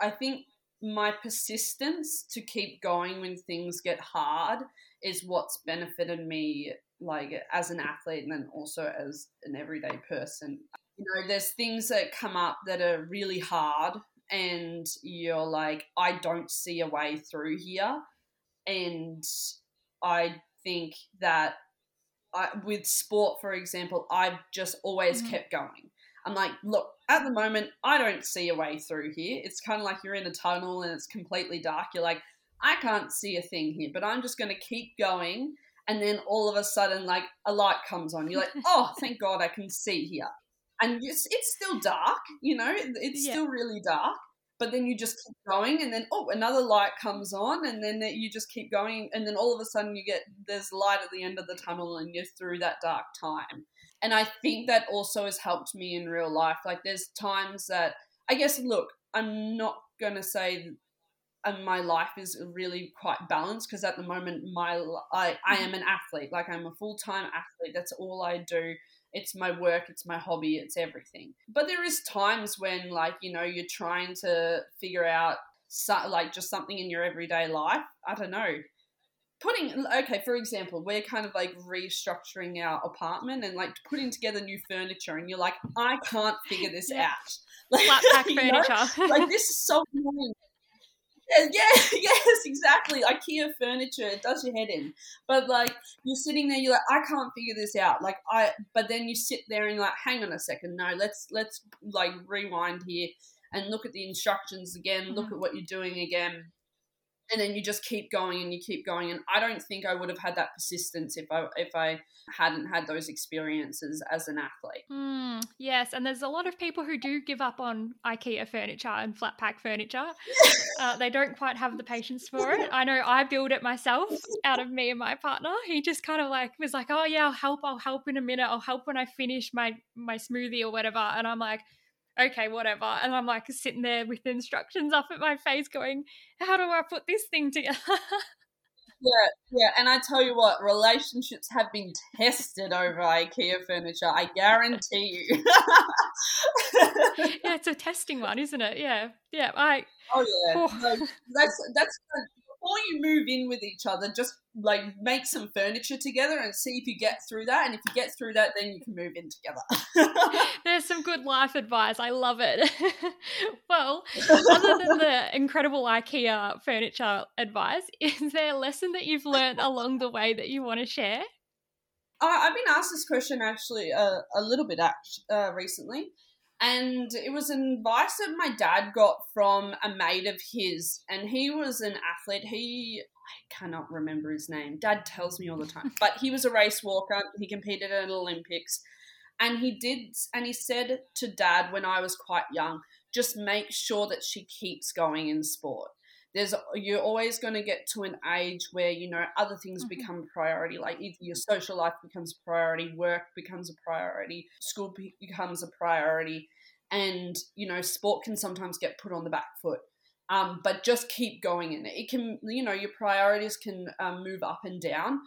I think my persistence to keep going when things get hard is what's benefited me like as an athlete and then also as an everyday person. You know, there's things that come up that are really hard and you're like, I don't see a way through here. And I think that I, with sport, for example, I've just always mm-hmm. kept going. I'm like, look, at the moment, I don't see a way through here. It's kind of like you're in a tunnel and it's completely dark. You're like, I can't see a thing here, but I'm just going to keep going. And then all of a sudden, like a light comes on. You're like, oh, thank God I can see here. And it's, it's still dark, you know, it's yeah. still really dark but then you just keep going and then oh another light comes on and then you just keep going and then all of a sudden you get there's light at the end of the tunnel and you're through that dark time. And i think that also has helped me in real life. Like there's times that i guess look i'm not going to say and um, my life is really quite balanced because at the moment my I, I am an athlete. Like i'm a full-time athlete. That's all i do it's my work it's my hobby it's everything. But there is times when like you know you're trying to figure out so, like just something in your everyday life i don't know. Putting okay for example we're kind of like restructuring our apartment and like putting together new furniture and you're like i can't figure this yeah. out. Like, flat pack furniture. Like this is so annoying yeah, yes, exactly. IKEA furniture, it does your head in. But like you're sitting there, you're like, I can't figure this out. Like I, but then you sit there and like, hang on a second, no, let's let's like rewind here and look at the instructions again, mm-hmm. look at what you're doing again, and then you just keep going and you keep going and i don't think i would have had that persistence if i if i hadn't had those experiences as an athlete. Mm, yes and there's a lot of people who do give up on ikea furniture and flat pack furniture. Uh, they don't quite have the patience for it. I know i build it myself out of me and my partner. He just kind of like was like oh yeah i'll help i'll help in a minute. I'll help when i finish my my smoothie or whatever. And i'm like okay, whatever. And I'm like sitting there with instructions up at my face going, how do I put this thing together? yeah, yeah. And I tell you what, relationships have been tested over IKEA furniture. I guarantee you. yeah, it's a testing one, isn't it? Yeah, yeah. I. Oh yeah, oh. No, that's that's before you move in with each other, just like make some furniture together and see if you get through that. And if you get through that, then you can move in together. There's some good life advice. I love it. well, other than the incredible IKEA furniture advice, is there a lesson that you've learned along the way that you want to share? I've been asked this question actually uh, a little bit uh, recently and it was advice that my dad got from a mate of his and he was an athlete. He i cannot remember his name. Dad tells me all the time. But he was a race walker. He competed at olympics. And he did, and he said to dad when I was quite young, just make sure that she keeps going in sport. There's you're always going to get to an age where you know other things mm-hmm. become a priority, like your social life becomes a priority, work becomes a priority, school becomes a priority, and you know sport can sometimes get put on the back foot. Um, but just keep going in it. It can, you know, your priorities can um, move up and down,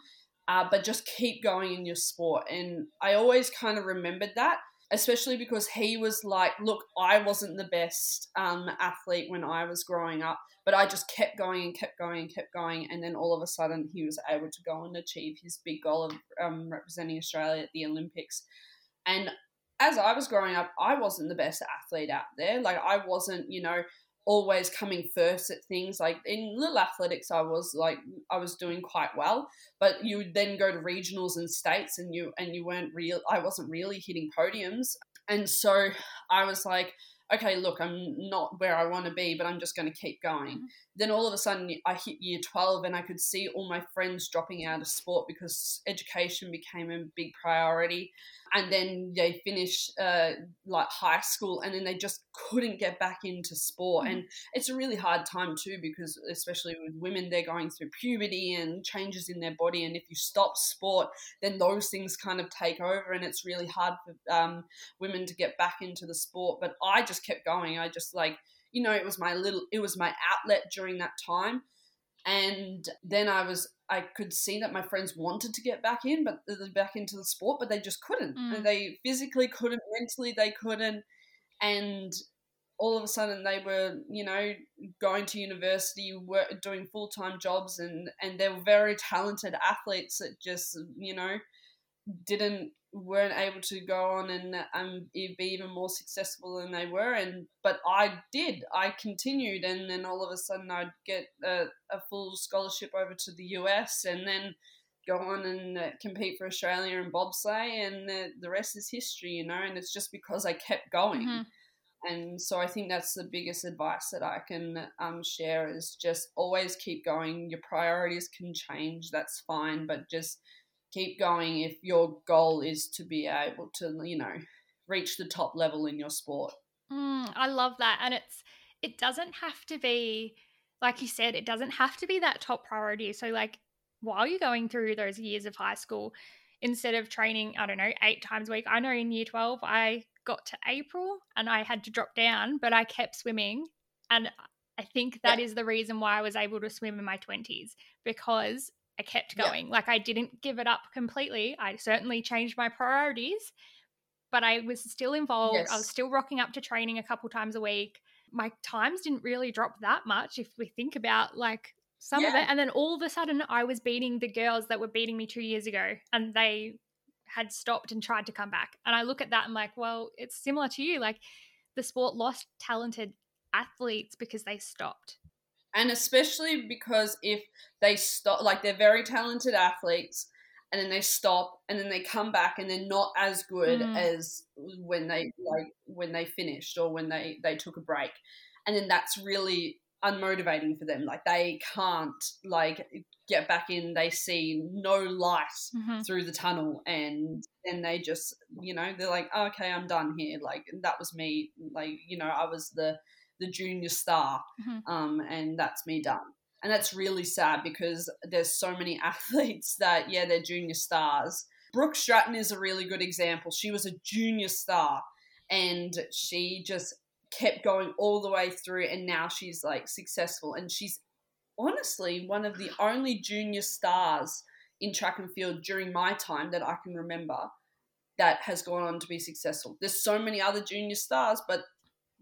uh, but just keep going in your sport. And I always kind of remembered that especially because he was like, look, I wasn't the best um, athlete when I was growing up, but I just kept going and kept going and kept going. And then all of a sudden, he was able to go and achieve his big goal of um, representing Australia at the Olympics. And as I was growing up, I wasn't the best athlete out there. Like, I wasn't, you know, always coming first at things like in little athletics i was like i was doing quite well but you would then go to regionals and states and you and you weren't real i wasn't really hitting podiums and so i was like okay, look, I'm not where I want to be, but I'm just going to keep going. Mm-hmm. Then all of a sudden, I hit year 12 and I could see all my friends dropping out of sport because education became a big priority. And then they finish uh, like high school and then they just couldn't get back into sport. Mm-hmm. And it's a really hard time too because, especially with women, they're going through puberty and changes in their body. And if you stop sport, then those things kind of take over and it's really hard for um, women to get back into the sport. But I just kept going. I just like, you know, it was my little, it was my outlet during that time. And then I was, I could see that my friends wanted to get back in, but back into the sport, but they just couldn't. Mm. And they physically couldn't, mentally they couldn't. And all of a sudden they were, you know, going to university, work, doing full time jobs, and and they were very talented athletes that just, you know, didn't weren't able to go on and um, be even more successful than they were and but I did. I continued and then all of a sudden I'd get a, a full scholarship over to the US and then go on and uh, compete for Australia in bobsleigh and the, the rest is history you know and it's just because I kept going. Mm-hmm. and so I think that's the biggest advice that I can um, share is just always keep going. Your priorities can change that's fine but just keep going if your goal is to be able to, you know, reach the top level in your sport. Mm, I love that. And it's, it doesn't have to be, like you said, it doesn't have to be that top priority. So, like, while you're going through those years of high school, instead of training, I don't know, eight times a week, I know in year 12, I got to April and I had to drop down, but I kept swimming. And I think that yeah. is the reason why I was able to swim in my 20s because I kept going. Like I didn't give it up completely. I certainly changed my priorities, but I was still involved. Yes. I was still rocking up to training a couple times a week. My times didn't really drop that much if we think about like some yeah. of it. And then all of a sudden I was beating the girls that were beating me 2 years ago and they had stopped and tried to come back. And I look at that and like, well, it's similar to you. Like the sport lost talented athletes because they stopped and especially because if they stop like they're very talented athletes and then they stop and then they come back and they're not as good mm. as when they like when they finished or when they they took a break. And then that's really unmotivating for them. Like they can't like get back in. They see no light mm-hmm. through the tunnel and then they just you know they're like oh, okay i'm done here. Like that was me. Like you know i was the the junior star, mm-hmm. um, and that's me done. And that's really sad because there's so many athletes that, yeah, they're junior stars. Brooke Stratton is a really good example. She was a junior star and she just kept going all the way through and now she's like successful and she's honestly one of the only junior stars in track and field during my time that I can remember that has gone on to be successful. There's so many other junior stars, but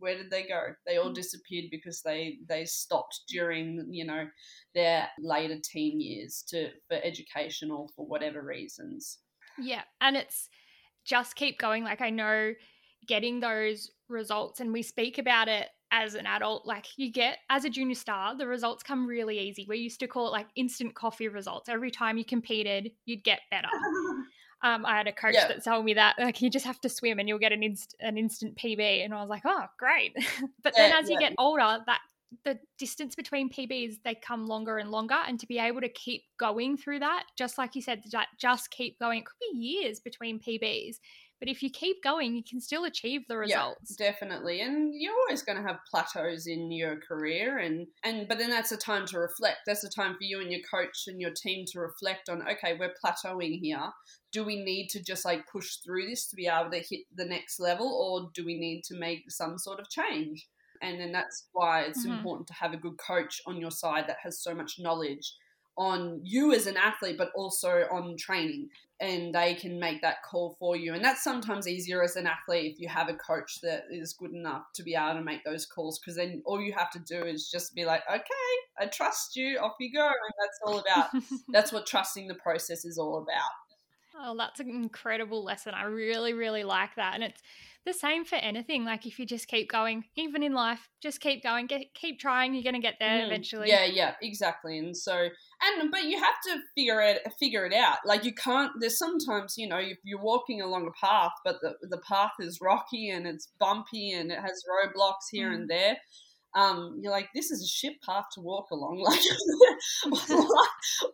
where did they go? They all mm. disappeared because they they stopped during you know their later teen years to for education or for whatever reasons. Yeah, and it's just keep going. Like I know getting those results, and we speak about it as an adult. Like you get as a junior star, the results come really easy. We used to call it like instant coffee results. Every time you competed, you'd get better. Um, I had a coach yeah. that told me that like you just have to swim and you'll get an inst- an instant PB, and I was like, oh, great. but yeah, then as yeah. you get older, that the distance between PBs they come longer and longer, and to be able to keep going through that, just like you said, just keep going. It could be years between PBs but if you keep going, you can still achieve the results. Yeah, definitely. And you're always going to have plateaus in your career and and but then that's a time to reflect. That's a time for you and your coach and your team to reflect on, okay, we're plateauing here. Do we need to just like push through this to be able to hit the next level or do we need to make some sort of change? And then that's why it's mm-hmm. important to have a good coach on your side that has so much knowledge on you as an athlete, but also on training. And they can make that call for you. And that's sometimes easier as an athlete if you have a coach that is good enough to be able to make those calls. Because then all you have to do is just be like, okay, I trust you, off you go. And that's all about, that's what trusting the process is all about. Oh, that's an incredible lesson. I really, really like that. And it's the same for anything. Like if you just keep going, even in life, just keep going, get, keep trying. You're going to get there mm. eventually. Yeah, yeah, exactly. And so, and but you have to figure it figure it out. Like you can't. There's sometimes you know you're walking along a path, but the the path is rocky and it's bumpy and it has roadblocks here mm. and there um, you're like, this is a shit path to walk along. Like,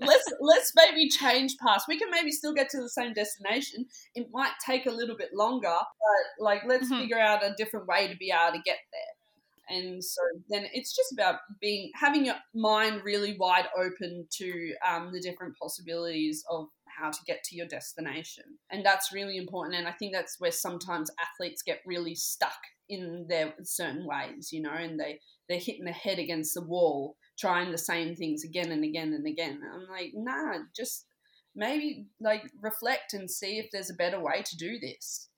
let's let's maybe change paths. We can maybe still get to the same destination. It might take a little bit longer, but like, let's mm-hmm. figure out a different way to be able to get there. And so then it's just about being having your mind really wide open to um, the different possibilities of how to get to your destination. And that's really important. And I think that's where sometimes athletes get really stuck in their certain ways, you know, and they they're hitting their head against the wall, trying the same things again and again and again. I'm like, nah, just maybe like reflect and see if there's a better way to do this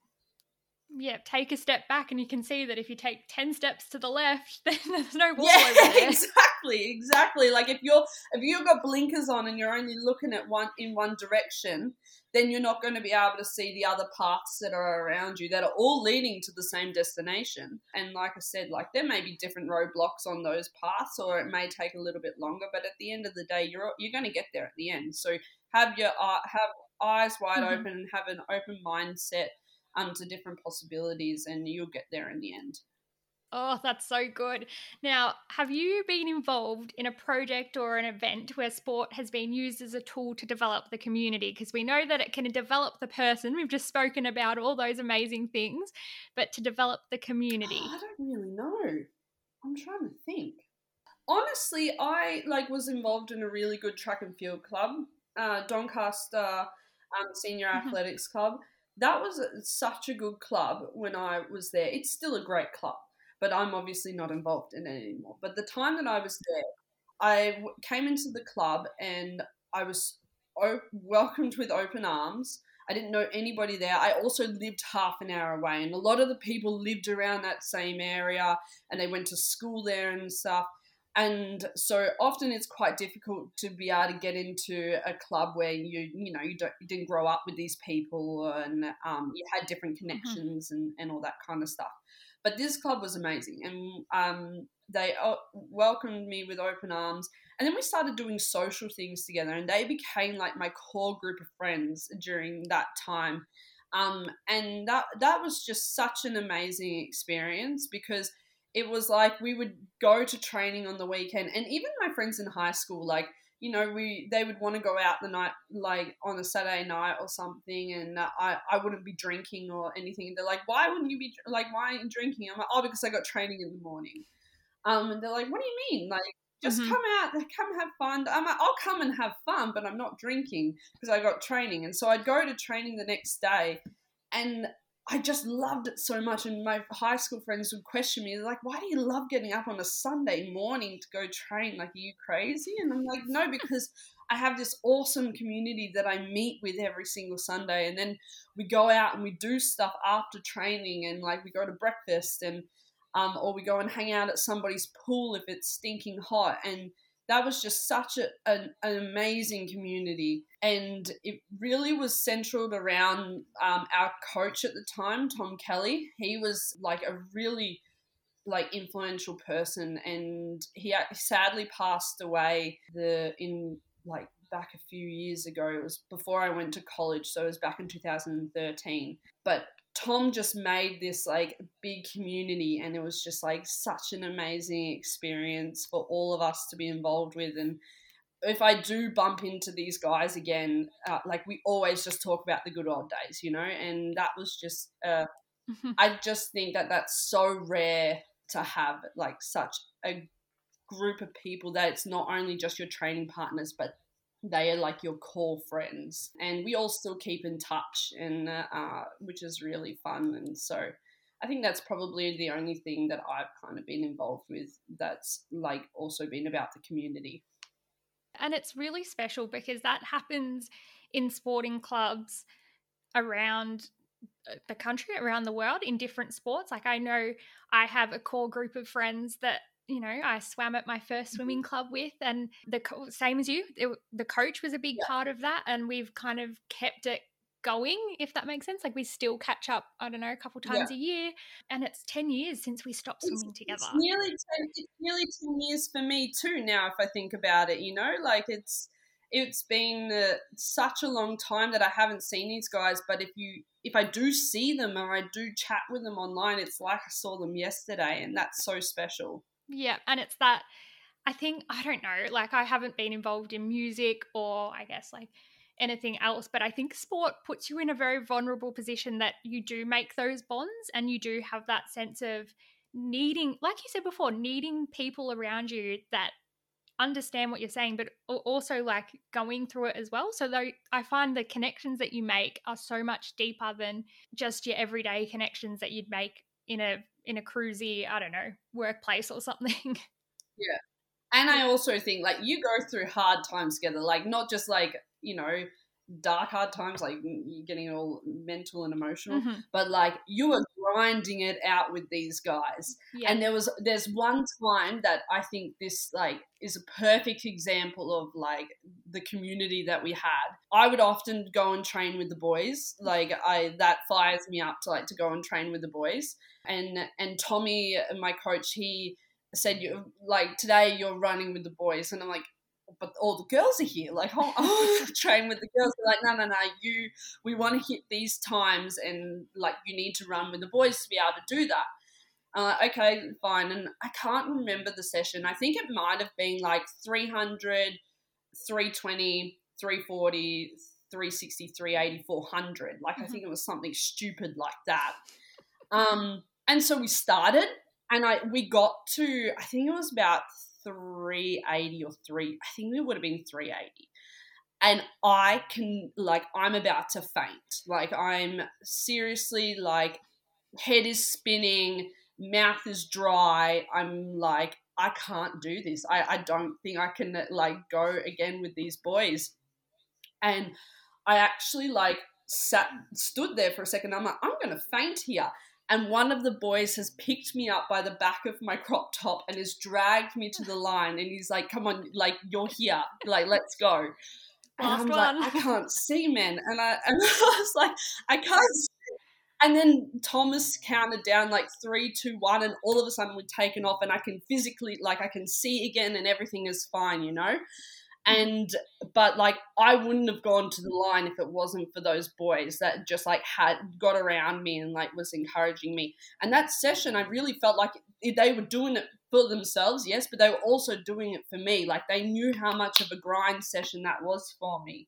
yeah, take a step back and you can see that if you take 10 steps to the left, then there's no wall yeah, over there. exactly, exactly. Like if you're if you've got blinkers on and you're only looking at one in one direction, then you're not going to be able to see the other paths that are around you that are all leading to the same destination. And like I said, like there may be different roadblocks on those paths or it may take a little bit longer, but at the end of the day, you're you're going to get there at the end. So have your uh, have eyes wide mm-hmm. open and have an open mindset um, to different possibilities, and you'll get there in the end. Oh, that's so good. Now, have you been involved in a project or an event where sport has been used as a tool to develop the community? Because we know that it can develop the person. We've just spoken about all those amazing things, but to develop the community. Oh, I don't really know. I'm trying to think. Honestly, I like was involved in a really good track and field club, uh, Doncaster um, Senior mm-hmm. Athletics Club that was such a good club when I was there. It's still a great club, but I'm obviously not involved in it anymore. But the time that I was there, I came into the club and I was welcomed with open arms. I didn't know anybody there. I also lived half an hour away, and a lot of the people lived around that same area and they went to school there and stuff and so often it's quite difficult to be able to get into a club where you you know you don't you didn't grow up with these people and um, you had different mm-hmm. connections mm-hmm. and, and all that kind of stuff but this club was amazing and um, they uh, welcomed me with open arms and then we started doing social things together and they became like my core group of friends during that time um, and that that was just such an amazing experience because it was like we would go to training on the weekend and even my friends in high school like you know we they would want to go out the night like on a saturday night or something and uh, i i wouldn't be drinking or anything they're like why wouldn't you be like why are you drinking? I'm like oh because i got training in the morning. Um and they're like what do you mean? Like just mm-hmm. come out come have fun. I'm like i'll come and have fun but i'm not drinking because i got training. And so i'd go to training the next day and I just loved it so much. And my high school friends would question me, like, why do you love getting up on a Sunday morning to go train? Like, are you crazy? And I'm like, no, because I have this awesome community that I meet with every single Sunday. And then we go out and we do stuff after training and like we go to breakfast and, um, or we go and hang out at somebody's pool if it's stinking hot. And, that was just such a, an, an, amazing community. And it really was centered around um, our coach at the time, Tom Kelly. He was like a really like influential person and he sadly passed away the in like back a few years ago it was before i went to college so it was back in 2013 but Tom just made this like big community, and it was just like such an amazing experience for all of us to be involved with. And if I do bump into these guys again, uh, like we always just talk about the good old days, you know, and that was just, uh, I just think that that's so rare to have like such a group of people that it's not only just your training partners, but they are like your core friends, and we all still keep in touch, and uh, which is really fun, and so. I think that's probably the only thing that I've kind of been involved with that's like also been about the community. And it's really special because that happens in sporting clubs around uh, the country, around the world in different sports. Like I know I have a core group of friends that you know I swam at my first mm-hmm. swimming club with, and the same as you, it, the coach was a big yeah. part of that, and we've kind of kept it going if that makes sense like we still catch up i don't know a couple times yeah. a year and it's 10 years since we stopped swimming it's, together it's nearly 10 it's nearly 10 years for me too now if i think about it you know like it's it's been uh, such a long time that i haven't seen these guys but if you if i do see them or i do chat with them online it's like i saw them yesterday and that's so special yeah and it's that i think i don't know like i haven't been involved in music or i guess like anything else. But I think sport puts you in a very vulnerable position that you do make those bonds and you do have that sense of needing, like you said before, needing people around you that understand what you're saying, but also like going through it as well. So though I find the connections that you make are so much deeper than just your everyday connections that you'd make in a in a cruisy, I don't know, workplace or something. Yeah. And I also think like you go through hard times together, like not just like you know, dark hard times, like you're getting all mental and emotional, mm-hmm. but like you were grinding it out with these guys. Yeah. And there was there's one time that I think this like is a perfect example of like the community that we had. I would often go and train with the boys. Like I that fires me up to like to go and train with the boys. And and Tommy, my coach, he said you like today you're running with the boys and I'm like but all the girls are here. Like, oh, oh train with the girls. They're like, no, no, no, you, we want to hit these times, and like, you need to run with the boys to be able to do that. Uh, okay, fine. And I can't remember the session. I think it might have been like 300, 320, 340, 360, 380, 400. Like, I mm-hmm. think it was something stupid like that. Um, and so we started, and I we got to, I think it was about 380 or 3 I think it would have been 380 and I can like I'm about to faint. Like I'm seriously like head is spinning mouth is dry. I'm like I can't do this. I, I don't think I can like go again with these boys. And I actually like sat stood there for a second. I'm like I'm gonna faint here and one of the boys has picked me up by the back of my crop top and has dragged me to the line and he's like come on like you're here like let's go and Last I'm one. like I can't see man and I and I was like I can't see. and then Thomas counted down like three, two, one, and all of a sudden we're taken off, and I can physically, like, I can see again, and everything is fine, you know. And but like I wouldn't have gone to the line if it wasn't for those boys that just like had got around me and like was encouraging me. And that session, I really felt like they were doing it for themselves, yes, but they were also doing it for me. Like they knew how much of a grind session that was for me.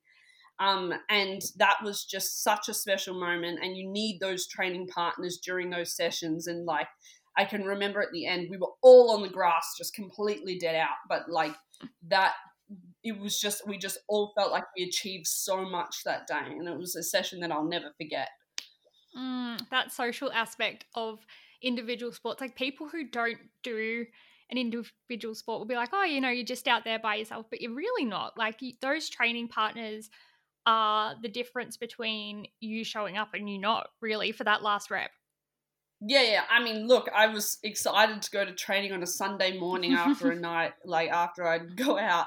Um, and that was just such a special moment. And you need those training partners during those sessions. And like, I can remember at the end, we were all on the grass, just completely dead out. But like, that it was just we just all felt like we achieved so much that day and it was a session that i'll never forget. Mm, that social aspect of individual sports like people who don't do an individual sport will be like oh you know you're just out there by yourself but you're really not. Like those training partners are the difference between you showing up and you not really for that last rep. Yeah, yeah. I mean, look, I was excited to go to training on a Sunday morning after a night, like after I'd go out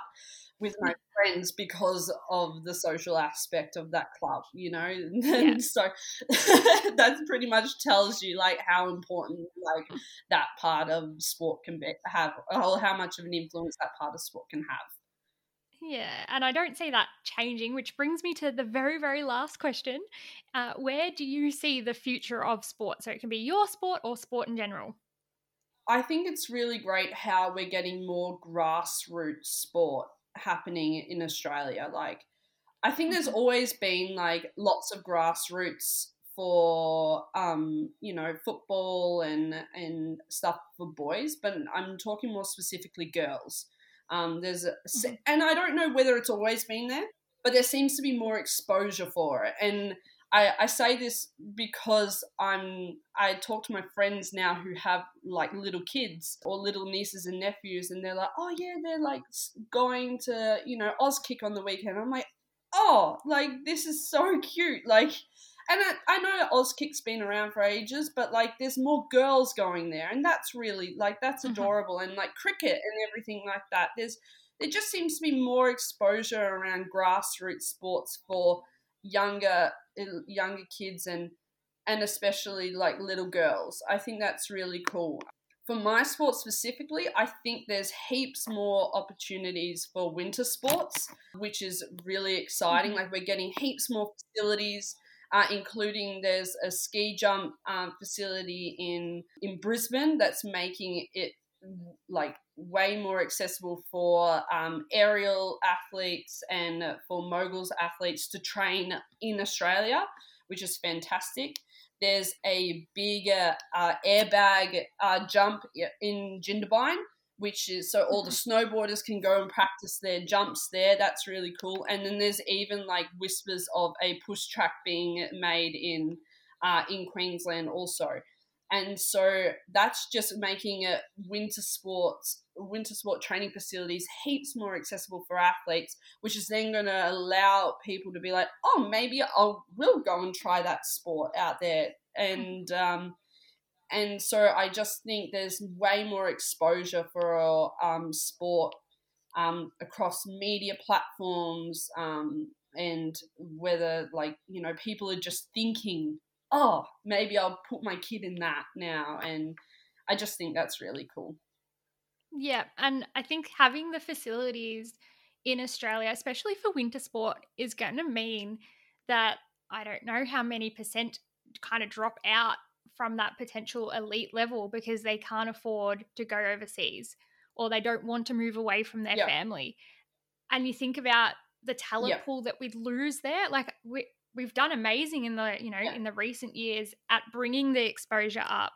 with my friends because of the social aspect of that club, you know. Yeah. so that pretty much tells you like how important like that part of sport can be, have, or how much of an influence that part of sport can have. Yeah, and I don't see that changing, which brings me to the very, very last question. Uh, where do you see the future of sport? So it can be your sport or sport in general. I think it's really great how we're getting more grassroots sport happening in Australia. Like, I think there's Mm-hmm. always been like lots of grassroots for um you know football and and stuff for boys but i'm talking more specifically girls um there's a Mhm. and i don't know whether it's always been there but there seems to be more exposure for it and I, I say this because I'm I talk to my friends now who have like little kids or little nieces and nephews and they're like oh yeah they're like going to you know Auskick on the weekend. I'm like oh like this is so cute. Like and I, I know Auskick's been around for ages but like there's more girls going there and that's really like that's Mhm. adorable and like cricket and everything like that. There's there just seems to be more exposure around grassroots sports for younger younger kids and and especially like little girls. I think that's really cool. For my sport specifically, I think there's heaps more opportunities for winter sports, which is really exciting. Mhm. Like we're getting heaps more facilities, uh, including there's a ski jump um, facility in in Brisbane that's making it like way more accessible for um, aerial athletes and for moguls athletes to train in Australia, which is fantastic. There's a bigger uh, airbag uh, jump in Jindabyne, which is so all the snowboarders can go and practice their jumps there. That's really cool. And then there's even like whispers of a push track being made in uh, in Queensland also and so that's just making it winter sports winter sport training facilities heaps more accessible for athletes which is then going to allow people to be like oh maybe i will go and try that sport out there. And um and so i just think there's way more exposure for um sport um across media platforms um and whether like you know people are just thinking oh, maybe I'll put my kid in that now. And I just think that's really cool. Yeah, and I think having the facilities in Australia, especially for winter sport, is going to mean that I don't know how many percent kind of drop out from that potential elite level because they can't afford to go overseas or they don't want to move away from their Yeah. family. And you think about the talent Yeah. pool that we'd lose there, like we we've done amazing in the you know Yeah. in the recent years at bringing the exposure up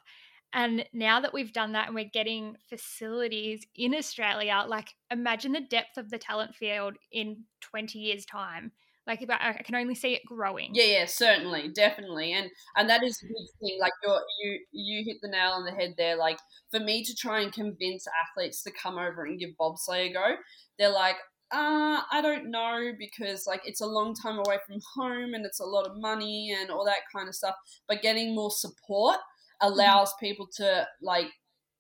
and now that we've done that and we're getting facilities in Australia, like imagine the depth of the talent field in 20 years' time. Like I can only see it growing. Yeah, yeah, certainly, definitely, and and that is a big thing. Like you, you, you hit the nail on the head there. Like for me to try and convince athletes to come over and give bobsleigh a go, they're like, uh, I don't know because like it's a long time away from home and it's a lot of money and all that kind of stuff. But getting more support allows people to like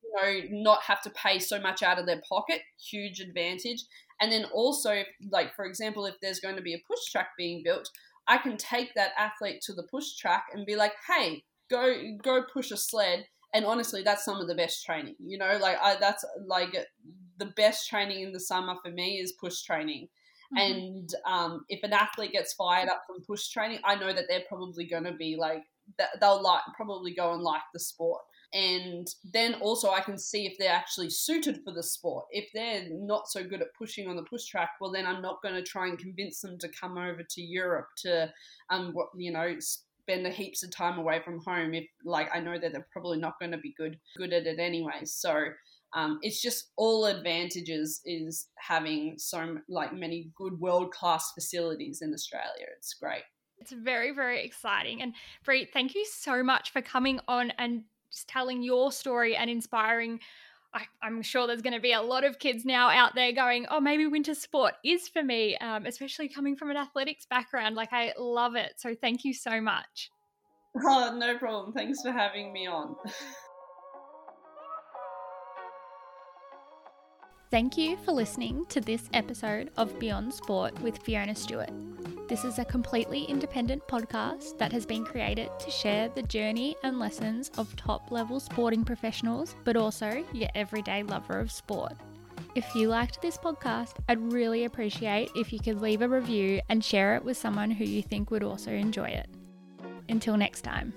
you know not have to pay so much out of their pocket. Huge advantage. And then also, like for example, if there's going to be a push track being built, I can take that athlete to the push track and be like, "Hey, go go push a sled." And honestly, that's some of the best training. You know, like I that's like the best training in the summer for me is push training. Mhm. And um, if an athlete gets fired up from push training, I know that they're probably going to be like they'll like probably go and like the sport. And then also I can see if they're actually suited for the sport. If they're not so good at pushing on the push track, well then I'm not going to try and convince them to come over to Europe to, um, you know, spend heaps of time away from home. If like I know that they're probably not going to be good good at it anyway. So um, it's just all advantages is having so like many good world class facilities in Australia. It's great. It's very, very exciting. And Bree, thank you so much for coming on and just telling your story and inspiring. I, I'm sure there's going to be a lot of kids now out there going, oh, maybe winter sport is for me, um, especially coming from an athletics background. Like, I love it. So, thank you so much. Oh, no problem. Thanks for having me on. Thank you for listening to this episode of Beyond Sport with Fiona Stewart. This is a completely independent podcast that has been created to share the journey and lessons of top level sporting professionals, but also your everyday lover of sport. If you liked this podcast, I'd really appreciate if you could leave a review and share it with someone who you think would also enjoy it. Until next time.